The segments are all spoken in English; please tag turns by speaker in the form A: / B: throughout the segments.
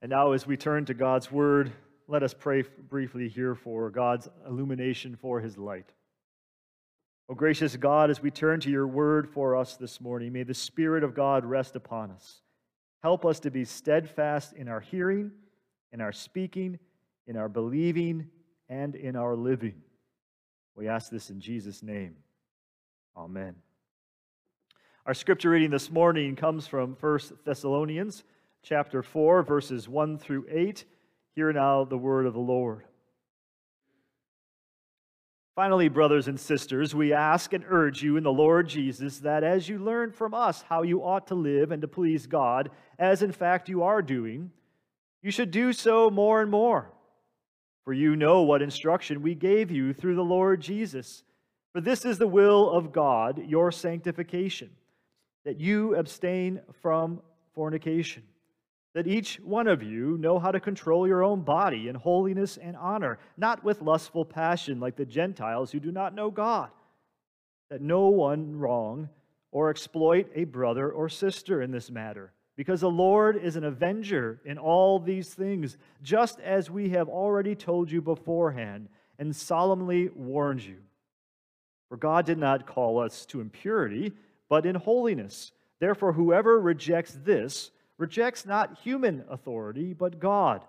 A: And now, as we turn to God's word, let us pray briefly here for God's illumination for his light. O gracious God, as we turn to your word for us this morning, may the Spirit of God rest upon us. Help us to be steadfast in our hearing, in our speaking, in our believing, and in our living. We ask this in Jesus' name. Amen. Our scripture reading this morning comes from 1 Thessalonians chapter 4 verses 1 through 8. Hear now the word of the Lord. Finally, brothers and sisters, we ask and urge you in the Lord Jesus that as you learn from us how you ought to live and to please God, as in fact you are doing, you should do so more and more. For you know what instruction we gave you through the Lord Jesus. For this is the will of God, your sanctification that you abstain from fornication, that each one of you know how to control your own body in holiness and honor, not with lustful passion like the Gentiles who do not know God, that no one wrong or exploit a brother or sister in this matter. Because the Lord is an avenger in all these things, just as we have already told you beforehand and solemnly warned you. For God did not call us to impurity but in holiness. Therefore, whoever rejects this rejects not human authority, but God,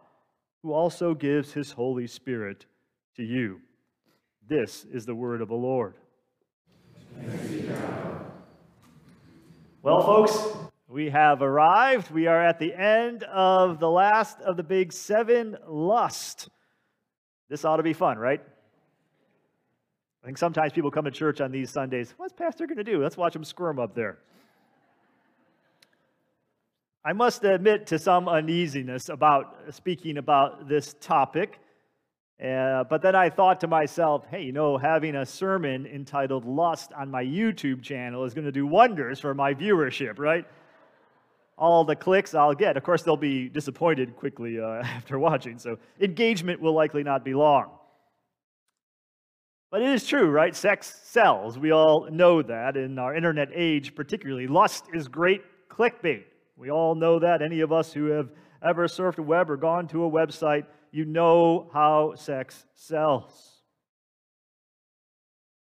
A: who also gives his Holy Spirit to you. This is the word of the Lord. Well, folks, we have arrived. We are at the end of the last of the big seven lust. This ought to be fun, right? I think sometimes people come to church on these Sundays. What's Pastor going to do? Let's watch him squirm up there. I must admit to some uneasiness about speaking about this topic. Uh, but then I thought to myself, hey, you know, having a sermon entitled Lust on my YouTube channel is going to do wonders for my viewership, right? All the clicks I'll get. Of course, they'll be disappointed quickly uh, after watching, so engagement will likely not be long. But it is true, right? Sex sells. We all know that in our internet age, particularly. Lust is great clickbait. We all know that. Any of us who have ever surfed a web or gone to a website, you know how sex sells.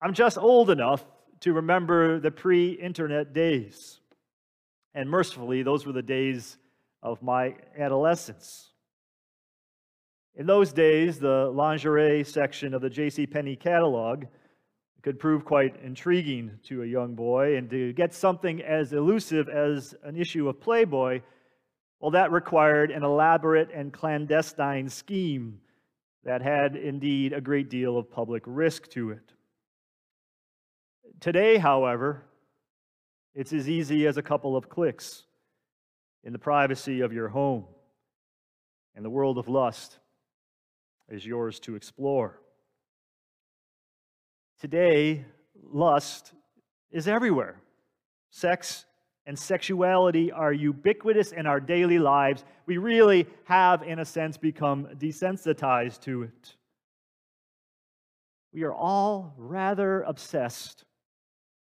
A: I'm just old enough to remember the pre internet days. And mercifully, those were the days of my adolescence. In those days, the lingerie section of the J.C. Penney catalog could prove quite intriguing to a young boy, and to get something as elusive as an issue of Playboy, well, that required an elaborate and clandestine scheme that had indeed a great deal of public risk to it. Today, however, it's as easy as a couple of clicks in the privacy of your home. And the world of lust is yours to explore. Today, lust is everywhere. Sex and sexuality are ubiquitous in our daily lives. We really have, in a sense, become desensitized to it. We are all rather obsessed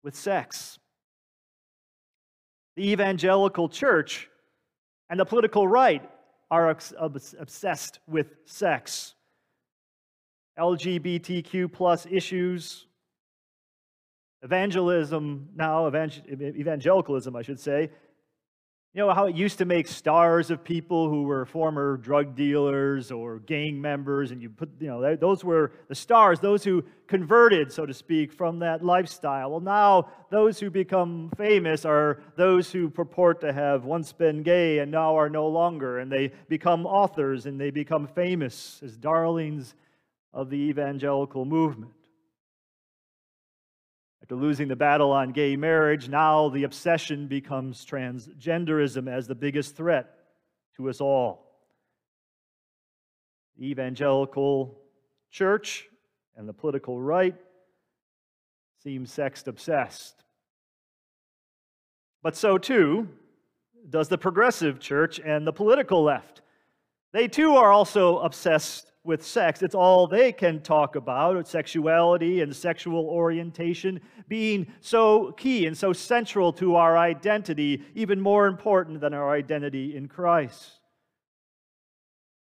A: with sex. The evangelical church and the political right are obsessed with sex. LGBTQ plus issues, evangelism, now evangelicalism, I should say. You know how it used to make stars of people who were former drug dealers or gang members, and you put, you know, those were the stars, those who converted, so to speak, from that lifestyle. Well, now those who become famous are those who purport to have once been gay and now are no longer, and they become authors and they become famous as darlings of the evangelical movement. After losing the battle on gay marriage, now the obsession becomes transgenderism as the biggest threat to us all. The evangelical church and the political right seem sex obsessed. But so too does the progressive church and the political left. They too are also obsessed with sex. It's all they can talk about sexuality and sexual orientation being so key and so central to our identity, even more important than our identity in Christ.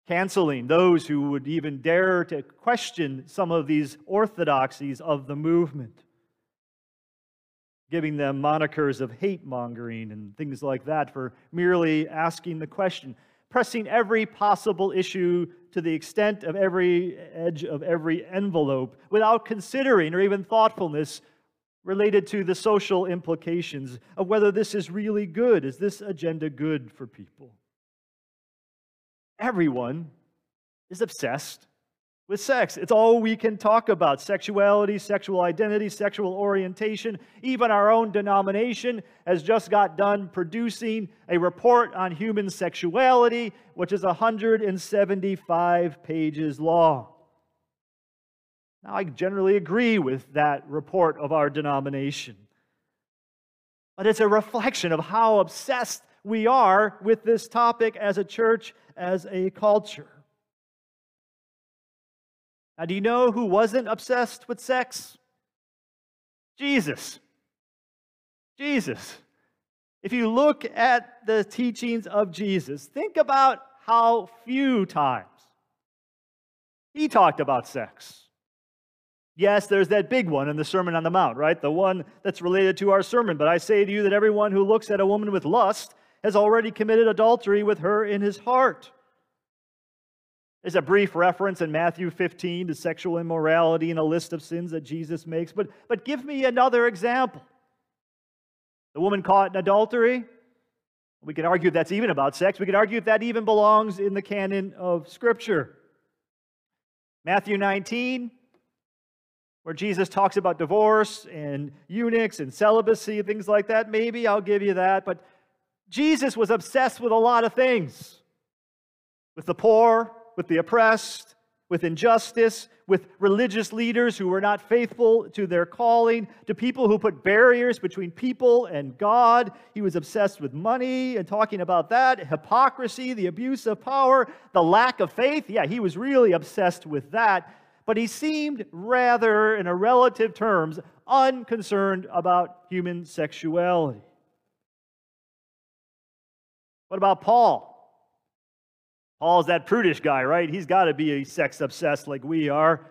A: canceling those who would even dare to question some of these orthodoxies of the movement, giving them monikers of hate mongering and things like that for merely asking the question, pressing every possible issue to the extent of every edge of every envelope without considering or even thoughtfulness related to the social implications of whether this is really good. Is this agenda good for people? Everyone is obsessed with sex. It's all we can talk about sexuality, sexual identity, sexual orientation. Even our own denomination has just got done producing a report on human sexuality, which is 175 pages long. Now, I generally agree with that report of our denomination. But it's a reflection of how obsessed we are with this topic as a church, as a culture. Now, do you know who wasn't obsessed with sex? Jesus. Jesus. If you look at the teachings of Jesus, think about how few times he talked about sex. Yes, there's that big one in the Sermon on the Mount, right? The one that's related to our sermon. But I say to you that everyone who looks at a woman with lust has already committed adultery with her in his heart. There's a brief reference in Matthew 15 to sexual immorality and a list of sins that Jesus makes. But, but give me another example. The woman caught in adultery. We can argue that's even about sex. We can argue if that even belongs in the canon of Scripture. Matthew 19, where Jesus talks about divorce and eunuchs and celibacy, things like that. Maybe I'll give you that. But Jesus was obsessed with a lot of things with the poor, with the oppressed, with injustice, with religious leaders who were not faithful to their calling, to people who put barriers between people and God. He was obsessed with money and talking about that, hypocrisy, the abuse of power, the lack of faith. Yeah, he was really obsessed with that but he seemed rather, in a relative terms, unconcerned about human sexuality. What about Paul? Paul's that prudish guy, right? He's got to be sex obsessed like we are.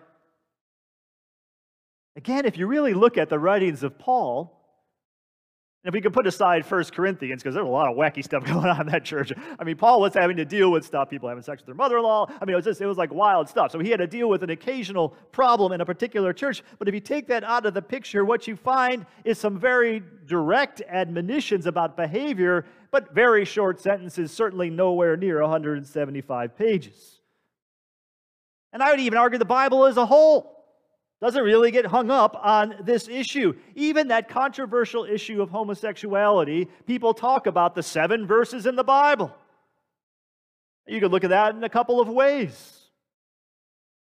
A: Again, if you really look at the writings of Paul, if we could put aside First Corinthians, because there's a lot of wacky stuff going on in that church. I mean, Paul was having to deal with stuff, people having sex with their mother-in-law. I mean, it was just, it was like wild stuff. So he had to deal with an occasional problem in a particular church. But if you take that out of the picture, what you find is some very direct admonitions about behavior, but very short sentences, certainly nowhere near 175 pages. And I would even argue the Bible as a whole doesn't really get hung up on this issue. Even that controversial issue of homosexuality, people talk about the seven verses in the Bible. You could look at that in a couple of ways.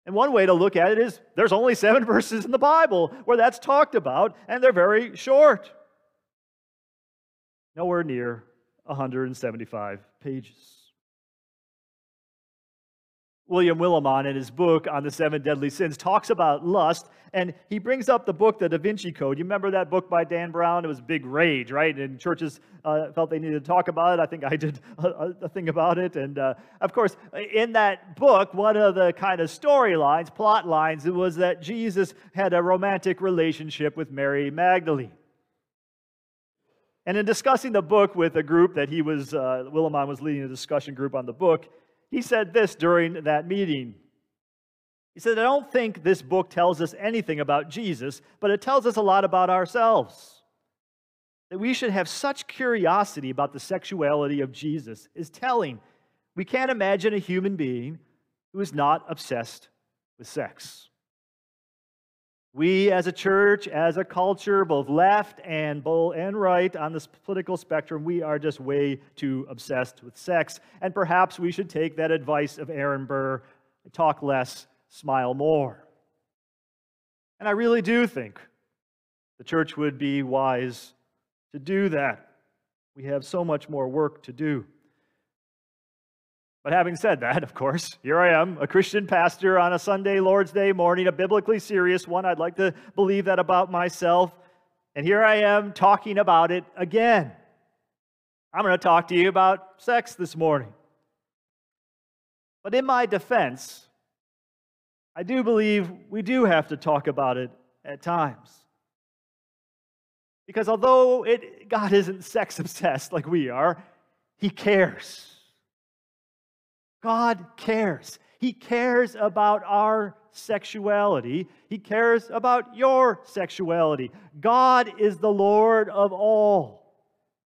A: And one way to look at it is there's only seven verses in the Bible where that's talked about, and they're very short. Nowhere near 175 pages. William Willimon, in his book on the seven deadly sins, talks about lust, and he brings up the book, The Da Vinci Code. You remember that book by Dan Brown? It was big rage, right? And churches uh, felt they needed to talk about it. I think I did a, a thing about it. And uh, of course, in that book, one of the kind of storylines, plot lines, was that Jesus had a romantic relationship with Mary Magdalene. And in discussing the book with a group that he was, uh, Willimon was leading a discussion group on the book, he said this during that meeting. He said, I don't think this book tells us anything about Jesus, but it tells us a lot about ourselves. That we should have such curiosity about the sexuality of Jesus is telling. We can't imagine a human being who is not obsessed with sex. We as a church, as a culture, both left and both and right on this political spectrum, we are just way too obsessed with sex. And perhaps we should take that advice of Aaron Burr, talk less, smile more. And I really do think the church would be wise to do that. We have so much more work to do. But having said that, of course, here I am, a Christian pastor on a Sunday, Lord's Day morning, a biblically serious one. I'd like to believe that about myself. And here I am talking about it again. I'm going to talk to you about sex this morning. But in my defense, I do believe we do have to talk about it at times. Because although it, God isn't sex obsessed like we are, He cares. God cares. He cares about our sexuality. He cares about your sexuality. God is the Lord of all,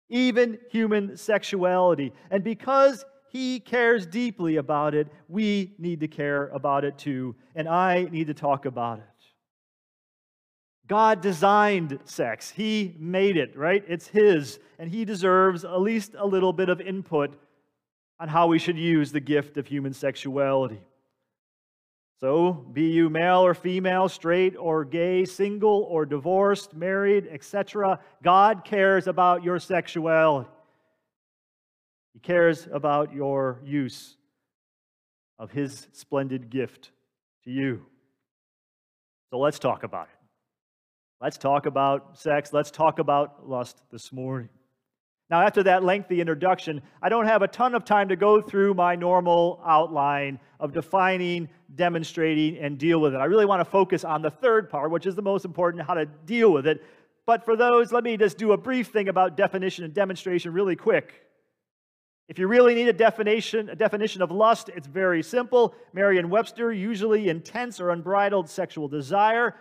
A: even human sexuality. And because He cares deeply about it, we need to care about it too. And I need to talk about it. God designed sex. He made it, right? It's His, and He deserves at least a little bit of input on how we should use the gift of human sexuality. So, be you male or female, straight or gay, single or divorced, married, etc., God cares about your sexuality. He cares about your use of His splendid gift to you. So, let's talk about it. Let's talk about sex. Let's talk about lust this morning. Now, after that lengthy introduction, I don't have a ton of time to go through my normal outline of defining, demonstrating, and deal with it. I really want to focus on the third part, which is the most important how to deal with it. But for those, let me just do a brief thing about definition and demonstration really quick. If you really need a definition, a definition of lust, it's very simple. Merriam-Webster, usually intense or unbridled sexual desire.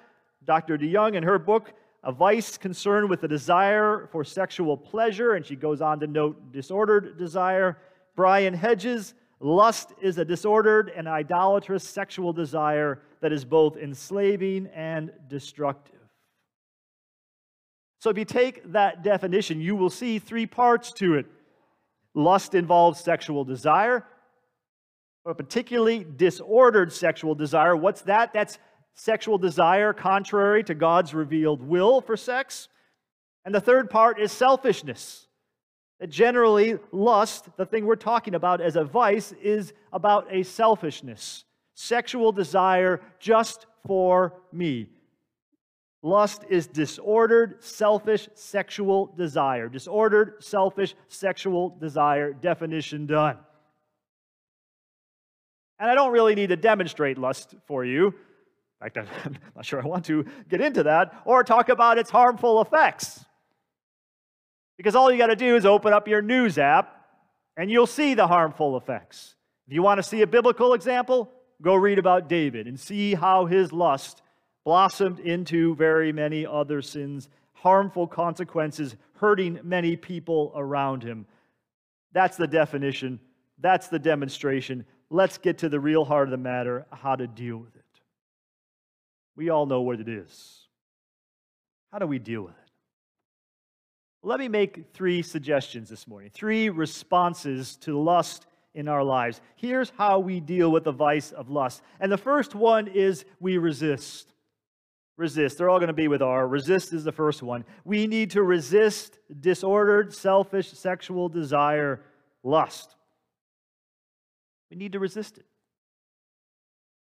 A: Dr. DeYoung, in her book, A Vice Concerned with the Desire for Sexual Pleasure, and she goes on to note disordered desire. Brian Hedges, lust is a disordered and idolatrous sexual desire that is both enslaving and destructive. So, if you take that definition, you will see three parts to it. Lust involves sexual desire, a particularly disordered sexual desire. What's that? That's sexual desire contrary to God's revealed will for sex. And the third part is selfishness. That generally, lust, the thing we're talking about as a vice, is about a selfishness, sexual desire just for me. Lust is disordered, selfish sexual desire. Disordered, selfish sexual desire. Definition done. And I don't really need to demonstrate lust for you. In fact, I'm not sure I want to get into that, or talk about its harmful effects. Because all you got to do is open up your news app and you'll see the harmful effects. If you want to see a biblical example, go read about David and see how his lust blossomed into very many other sins, harmful consequences, hurting many people around him. That's the definition. That's the demonstration. Let's get to the real heart of the matter how to deal with it. We all know what it is. How do we deal with it? Let me make three suggestions this morning, three responses to lust in our lives. Here's how we deal with the vice of lust. And the first one is we resist. Resist. They're all going to be with R. Resist is the first one. We need to resist disordered, selfish, sexual desire, lust. We need to resist it.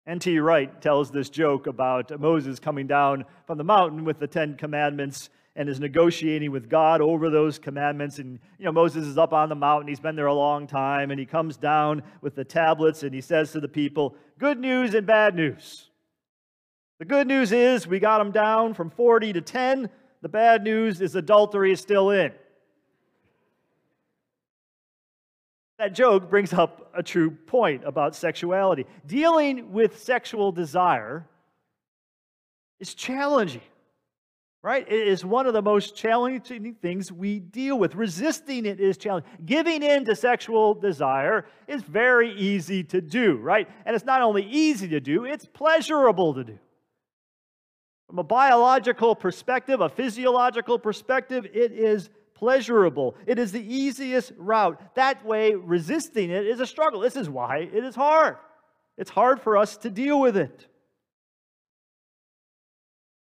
A: N.T. Wright tells this joke about Moses coming down from the mountain with the Ten Commandments and is negotiating with God over those commandments. And, you know, Moses is up on the mountain. He's been there a long time. And he comes down with the tablets and he says to the people, Good news and bad news. The good news is we got them down from 40 to 10. The bad news is adultery is still in. That joke brings up a true point about sexuality. Dealing with sexual desire is challenging, right? It is one of the most challenging things we deal with. Resisting it is challenging. Giving in to sexual desire is very easy to do, right? And it's not only easy to do, it's pleasurable to do. From a biological perspective, a physiological perspective, it is pleasurable. It is the easiest route. That way, resisting it is a struggle. This is why it is hard. It's hard for us to deal with it.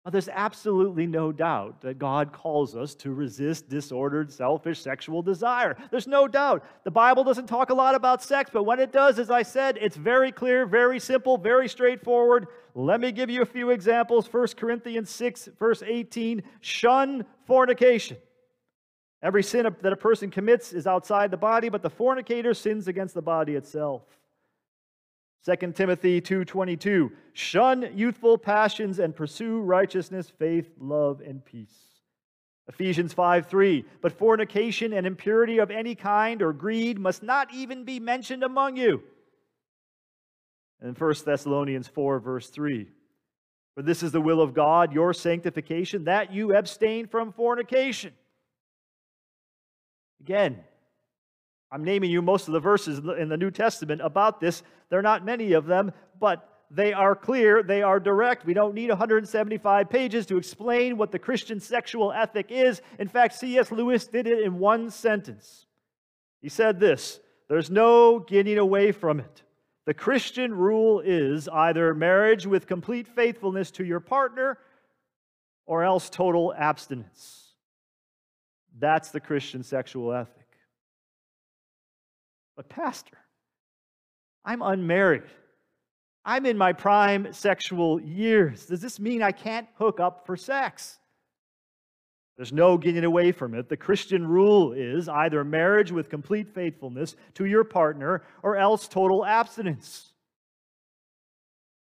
A: But there's absolutely no doubt that God calls us to resist disordered, selfish sexual desire. There's no doubt. The Bible doesn't talk a lot about sex, but when it does, as I said, it's very clear, very simple, very straightforward. Let me give you a few examples. 1 Corinthians 6, verse 18 shun fornication. Every sin that a person commits is outside the body, but the fornicator sins against the body itself. 2 Timothy 2:22 Shun youthful passions and pursue righteousness, faith, love and peace. Ephesians 5:3 But fornication and impurity of any kind or greed must not even be mentioned among you. And 1 Thessalonians 4 verse 3 For this is the will of God, your sanctification, that you abstain from fornication. Again, I'm naming you most of the verses in the New Testament about this. There are not many of them, but they are clear, they are direct. We don't need 175 pages to explain what the Christian sexual ethic is. In fact, C.S. Lewis did it in one sentence. He said this There's no getting away from it. The Christian rule is either marriage with complete faithfulness to your partner or else total abstinence. That's the Christian sexual ethic. But, Pastor, I'm unmarried. I'm in my prime sexual years. Does this mean I can't hook up for sex? There's no getting away from it. The Christian rule is either marriage with complete faithfulness to your partner or else total abstinence.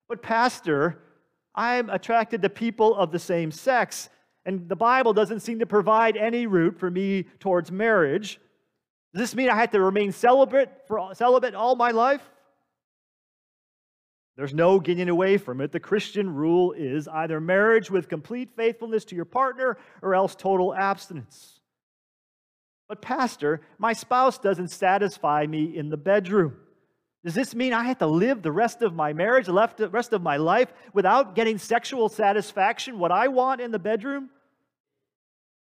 A: But, Pastor, I'm attracted to people of the same sex, and the Bible doesn't seem to provide any route for me towards marriage. Does this mean I have to remain celibate for celibate all my life? There's no getting away from it. The Christian rule is either marriage with complete faithfulness to your partner or else total abstinence. But, Pastor, my spouse doesn't satisfy me in the bedroom. Does this mean I have to live the rest of my marriage, the rest of my life, without getting sexual satisfaction, what I want in the bedroom?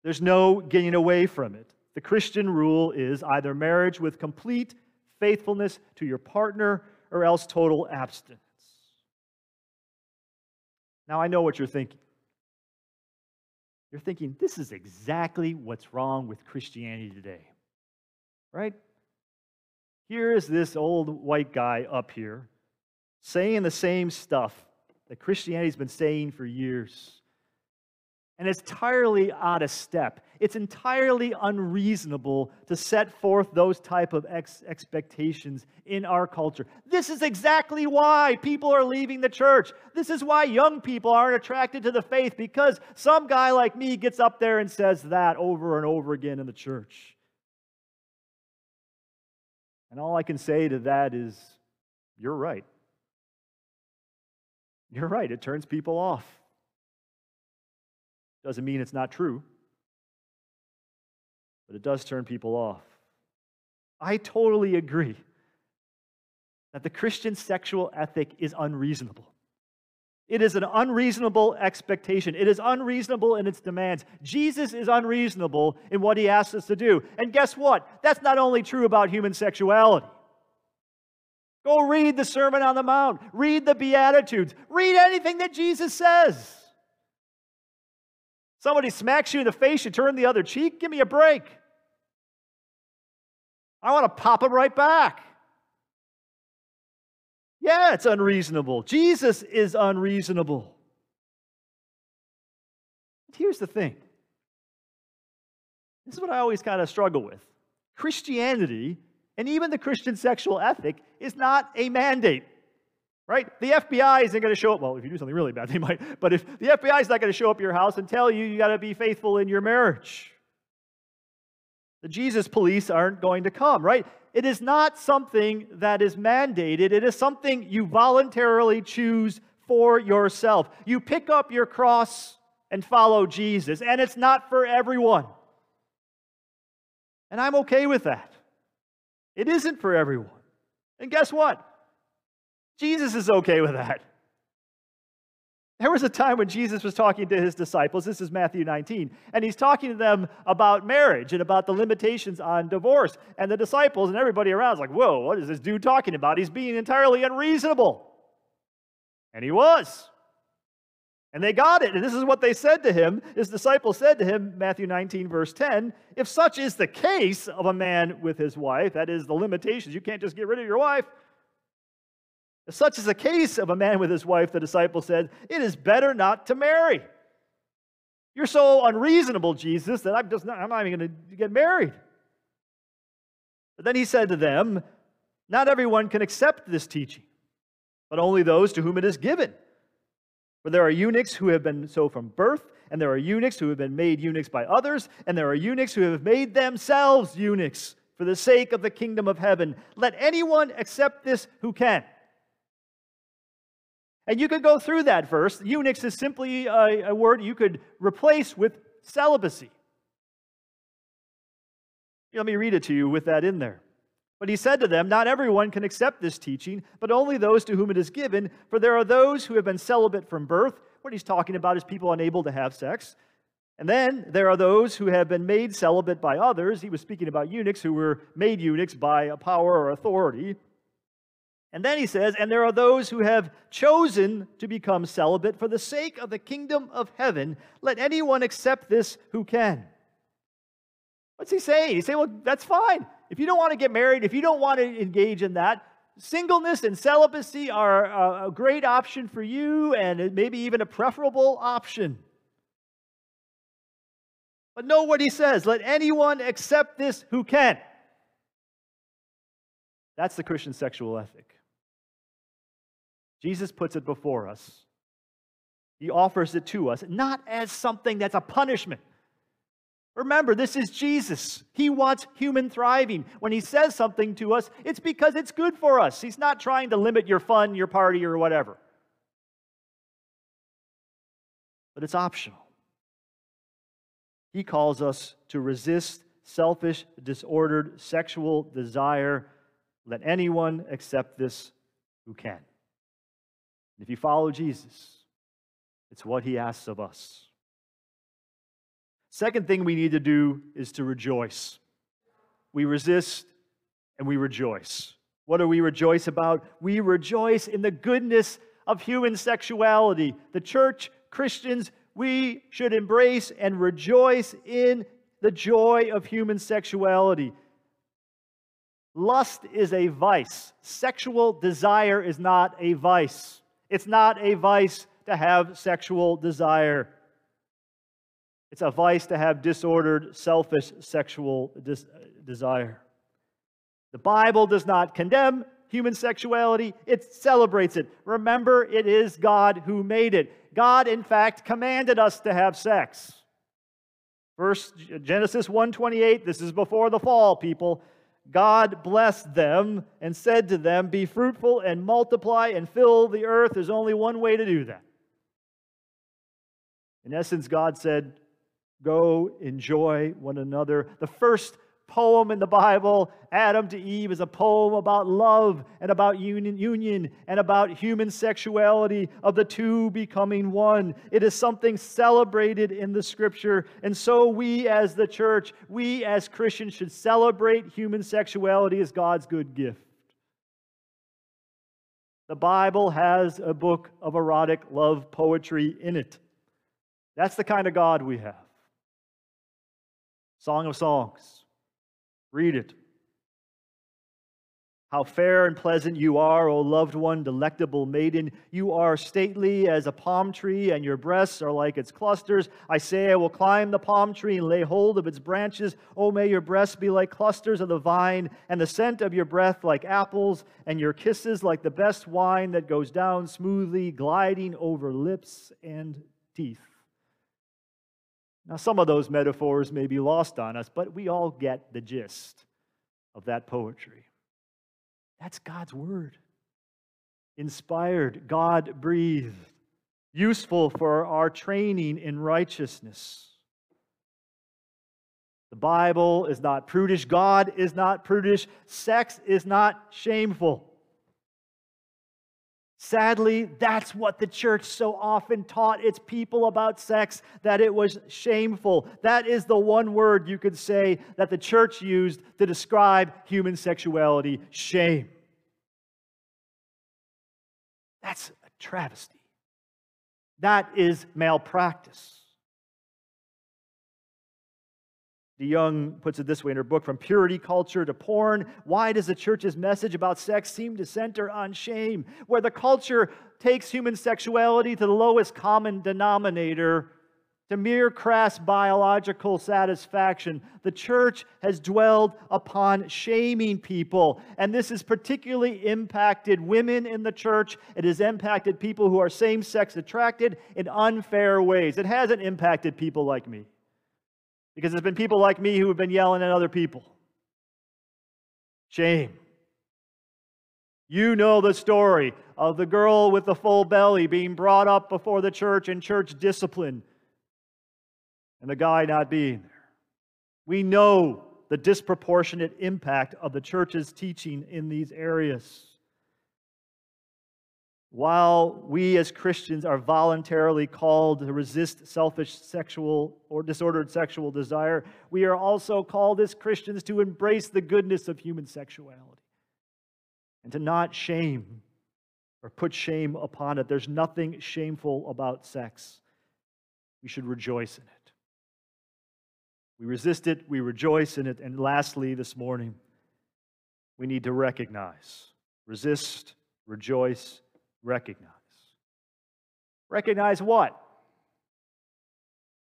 A: There's no getting away from it. The Christian rule is either marriage with complete faithfulness to your partner or else total abstinence. Now, I know what you're thinking. You're thinking, this is exactly what's wrong with Christianity today. Right? Here is this old white guy up here saying the same stuff that Christianity's been saying for years and it's entirely out of step. It's entirely unreasonable to set forth those type of ex- expectations in our culture. This is exactly why people are leaving the church. This is why young people aren't attracted to the faith because some guy like me gets up there and says that over and over again in the church. And all I can say to that is, you're right. You're right. It turns people off. Doesn't mean it's not true, but it does turn people off. I totally agree that the Christian sexual ethic is unreasonable. It is an unreasonable expectation. It is unreasonable in its demands. Jesus is unreasonable in what he asks us to do. And guess what? That's not only true about human sexuality. Go read the Sermon on the Mount, read the Beatitudes, read anything that Jesus says. Somebody smacks you in the face, you turn the other cheek? Give me a break. I want to pop them right back. Yeah, it's unreasonable. Jesus is unreasonable. Here's the thing this is what I always kind of struggle with Christianity, and even the Christian sexual ethic, is not a mandate right? The FBI isn't going to show up. Well, if you do something really bad, they might. But if the FBI is not going to show up your house and tell you you got to be faithful in your marriage, the Jesus police aren't going to come, right? It is not something that is mandated. It is something you voluntarily choose for yourself. You pick up your cross and follow Jesus, and it's not for everyone. And I'm okay with that. It isn't for everyone. And guess what? Jesus is okay with that. There was a time when Jesus was talking to his disciples. This is Matthew 19. And he's talking to them about marriage and about the limitations on divorce. And the disciples and everybody around is like, whoa, what is this dude talking about? He's being entirely unreasonable. And he was. And they got it. And this is what they said to him. His disciples said to him, Matthew 19, verse 10, if such is the case of a man with his wife, that is the limitations, you can't just get rid of your wife, if such is the case of a man with his wife, the disciple said, it is better not to marry. You're so unreasonable, Jesus, that I'm just not, I'm not even going to get married. But then he said to them, Not everyone can accept this teaching. but only those to whom it is given. For there are eunuchs who have been so from birth, and there are eunuchs who have been made eunuchs by others, and there are eunuchs who have made themselves eunuchs for the sake of the kingdom of heaven. Let anyone accept this who can. And you could go through that verse. Eunuchs is simply a, a word you could replace with celibacy. Let me read it to you with that in there. But he said to them, Not everyone can accept this teaching, but only those to whom it is given, for there are those who have been celibate from birth. What he's talking about is people unable to have sex. And then there are those who have been made celibate by others. He was speaking about eunuchs who were made eunuchs by a power or authority. And then he says, and there are those who have chosen to become celibate for the sake of the kingdom of heaven. Let anyone accept this who can. What's he saying? He's saying, well, that's fine. If you don't want to get married, if you don't want to engage in that, singleness and celibacy are a great option for you and maybe even a preferable option. But know what he says let anyone accept this who can. That's the Christian sexual ethic. Jesus puts it before us. He offers it to us, not as something that's a punishment. Remember, this is Jesus. He wants human thriving. When he says something to us, it's because it's good for us. He's not trying to limit your fun, your party, or whatever. But it's optional. He calls us to resist selfish, disordered sexual desire. Let anyone accept this who can. If you follow Jesus, it's what he asks of us. Second thing we need to do is to rejoice. We resist and we rejoice. What do we rejoice about? We rejoice in the goodness of human sexuality. The church, Christians, we should embrace and rejoice in the joy of human sexuality. Lust is a vice. Sexual desire is not a vice. It's not a vice to have sexual desire. It's a vice to have disordered, selfish sexual des- desire. The Bible does not condemn human sexuality, it celebrates it. Remember, it is God who made it. God, in fact, commanded us to have sex. First Genesis 1:28, this is before the fall, people. God blessed them and said to them, Be fruitful and multiply and fill the earth. There's only one way to do that. In essence, God said, Go enjoy one another. The first poem in the Bible, Adam to Eve, is a poem about love and about union, and about human sexuality, of the two becoming one. It is something celebrated in the scripture. And so we as the church, we as Christians should celebrate human sexuality as God's good gift. The Bible has a book of erotic love poetry in it. That's the kind of God we have. Song of Songs. Read it. How fair and pleasant you are, O loved one, delectable maiden. You are stately as a palm tree, and your breasts are like its clusters. I say, I will climb the palm tree and lay hold of its branches. O may your breasts be like clusters of the vine, and the scent of your breath like apples, and your kisses like the best wine that goes down smoothly, gliding over lips and teeth. Now, some of those metaphors may be lost on us, but we all get the gist of that poetry. That's God's word. Inspired, God breathed, useful for our training in righteousness. The Bible is not prudish. God is not prudish. Sex is not shameful. Sadly, that's what the church so often taught its people about sex, that it was shameful. That is the one word you could say that the church used to describe human sexuality shame. That's a travesty. That is malpractice. DeYoung puts it this way in her book From Purity Culture to Porn. Why does the church's message about sex seem to center on shame? Where the culture takes human sexuality to the lowest common denominator, to mere crass biological satisfaction. The church has dwelled upon shaming people, and this has particularly impacted women in the church. It has impacted people who are same sex attracted in unfair ways. It hasn't impacted people like me, because it's been people like me who have been yelling at other people. Shame. You know the story of the girl with the full belly being brought up before the church in church discipline and the guy not being there. We know the disproportionate impact of the church's teaching in these areas. While we as Christians are voluntarily called to resist selfish sexual or disordered sexual desire, we are also called as Christians to embrace the goodness of human sexuality and to not shame or put shame upon it. There's nothing shameful about sex. We should rejoice in it. We resist it, we rejoice in it. And lastly, this morning, we need to recognize resist, rejoice, recognize. Recognize what?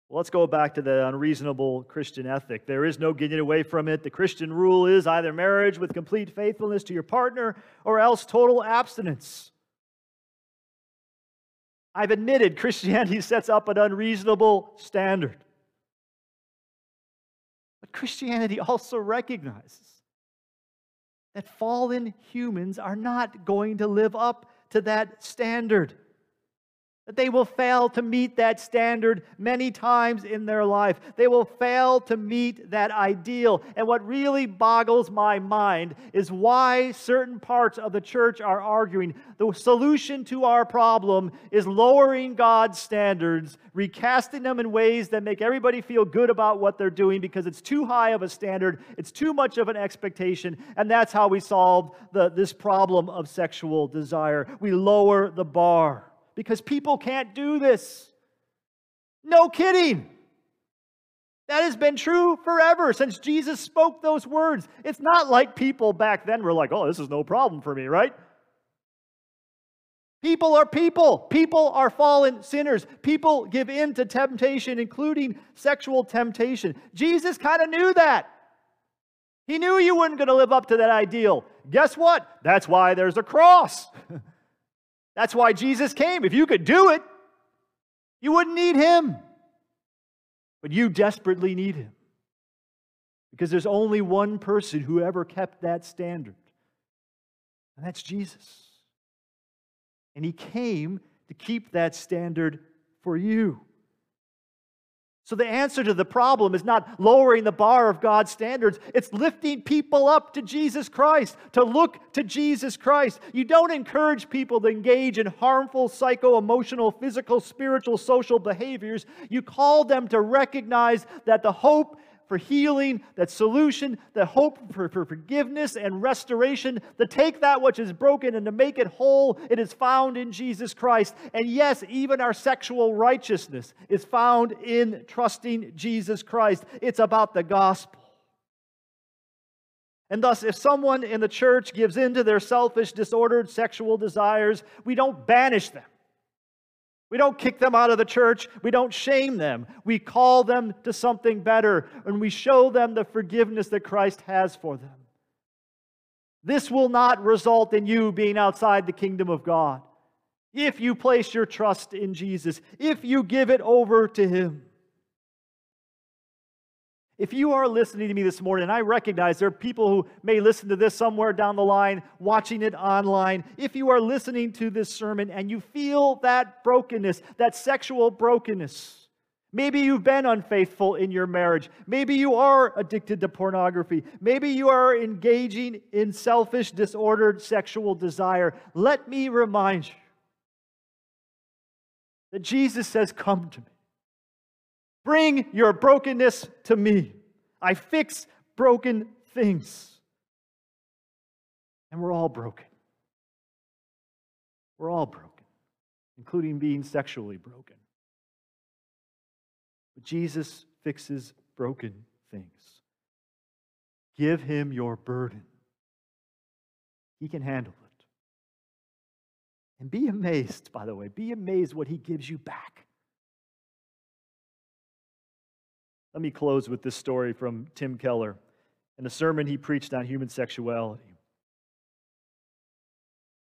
A: Well, let's go back to the unreasonable Christian ethic. There is no getting away from it. The Christian rule is either marriage with complete faithfulness to your partner or else total abstinence. I've admitted Christianity sets up an unreasonable standard. But Christianity also recognizes that fallen humans are not going to live up to that standard that they will fail to meet that standard many times in their life. They will fail to meet that ideal. And what really boggles my mind is why certain parts of the church are arguing the solution to our problem is lowering God's standards, recasting them in ways that make everybody feel good about what they're doing because it's too high of a standard, it's too much of an expectation, and that's how we solve the, this problem of sexual desire. We lower the bar because people can't do this. No kidding. That has been true forever since Jesus spoke those words. It's not like people back then were like, oh, this is no problem for me, right? People are people. People are fallen sinners. People give in to temptation, including sexual temptation. Jesus kind of knew that. He knew you weren't going to live up to that ideal. Guess what? That's why there's a cross. That's why Jesus came. If you could do it, you wouldn't need him. But you desperately need him. Because there's only one person who ever kept that standard, and that's Jesus. And he came to keep that standard for you. So, the answer to the problem is not lowering the bar of God's standards, it's lifting people up to Jesus Christ, to look to Jesus Christ. You don't encourage people to engage in harmful psycho emotional, physical, spiritual, social behaviors. You call them to recognize that the hope for healing, that solution, that hope for, for forgiveness and restoration, to take that which is broken and to make it whole, it is found in Jesus Christ. And yes, even our sexual righteousness is found in trusting Jesus Christ. It's about the gospel. And thus, if someone in the church gives in to their selfish, disordered sexual desires, we don't banish them. We don't kick them out of the church. We don't shame them. We call them to something better and we show them the forgiveness that Christ has for them. This will not result in you being outside the kingdom of God if you place your trust in Jesus, if you give it over to Him. If you are listening to me this morning, and I recognize there are people who may listen to this somewhere down the line, watching it online. If you are listening to this sermon and you feel that brokenness, that sexual brokenness, maybe you've been unfaithful in your marriage, maybe you are addicted to pornography, maybe you are engaging in selfish, disordered sexual desire, let me remind you that Jesus says, Come to me. Bring your brokenness to me. I fix broken things. And we're all broken. We're all broken, including being sexually broken. But Jesus fixes broken things. Give him your burden, he can handle it. And be amazed, by the way, be amazed what he gives you back. Let me close with this story from Tim Keller in a sermon he preached on human sexuality.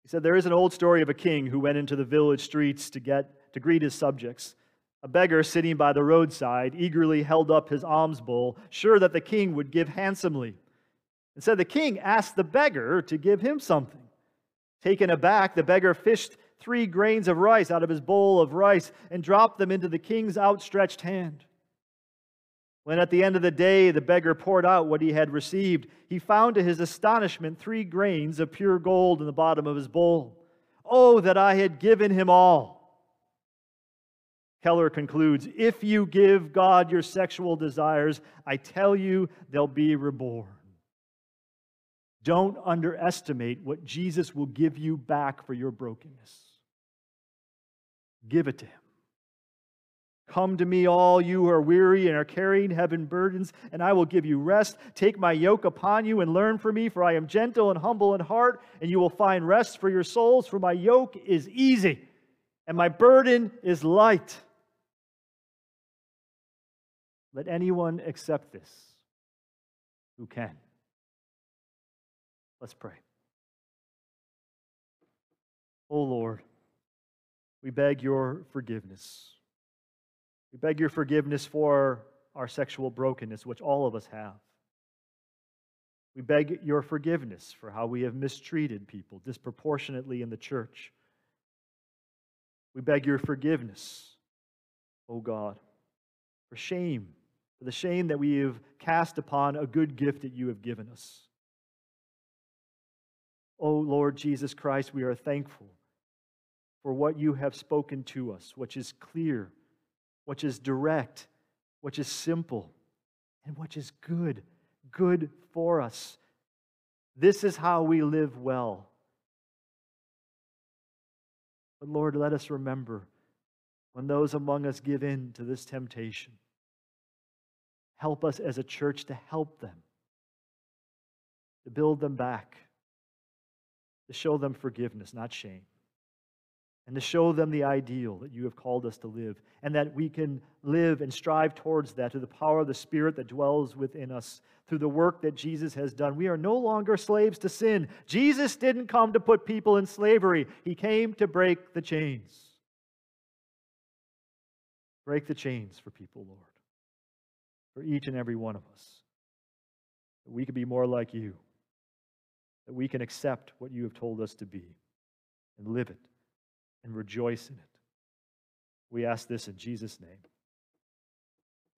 A: He said, There is an old story of a king who went into the village streets to, get, to greet his subjects. A beggar sitting by the roadside eagerly held up his alms bowl, sure that the king would give handsomely. And Instead, the king asked the beggar to give him something. Taken aback, the beggar fished three grains of rice out of his bowl of rice and dropped them into the king's outstretched hand. When at the end of the day the beggar poured out what he had received, he found to his astonishment three grains of pure gold in the bottom of his bowl. Oh, that I had given him all! Keller concludes If you give God your sexual desires, I tell you, they'll be reborn. Don't underestimate what Jesus will give you back for your brokenness. Give it to Him. Come to me, all you who are weary and are carrying heavy burdens, and I will give you rest. Take my yoke upon you and learn from me, for I am gentle and humble in heart, and you will find rest for your souls. For my yoke is easy and my burden is light. Let anyone accept this who can. Let's pray. O oh Lord, we beg your forgiveness. We beg your forgiveness for our sexual brokenness, which all of us have. We beg your forgiveness for how we have mistreated people disproportionately in the church. We beg your forgiveness, O oh God, for shame, for the shame that we have cast upon a good gift that you have given us. O oh Lord Jesus Christ, we are thankful for what you have spoken to us, which is clear which is direct, which is simple, and which is good, good for us. This is how we live well. But Lord, let us remember when those among us give in to this temptation, help us as a church to help them, to build them back, to show them forgiveness, not shame and to show them the ideal that you have called us to live, and that we can live and strive towards that through the power of the Spirit that dwells within us, through the work that Jesus has done. We are no longer slaves to sin. Jesus didn't come to put people in slavery, He came to break the chains. Break the chains for people, Lord, for each and every one of us, that we can be more like you, that we can accept what you have told us to be and live it and rejoice in it. We ask this in Jesus' name.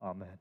A: Amen.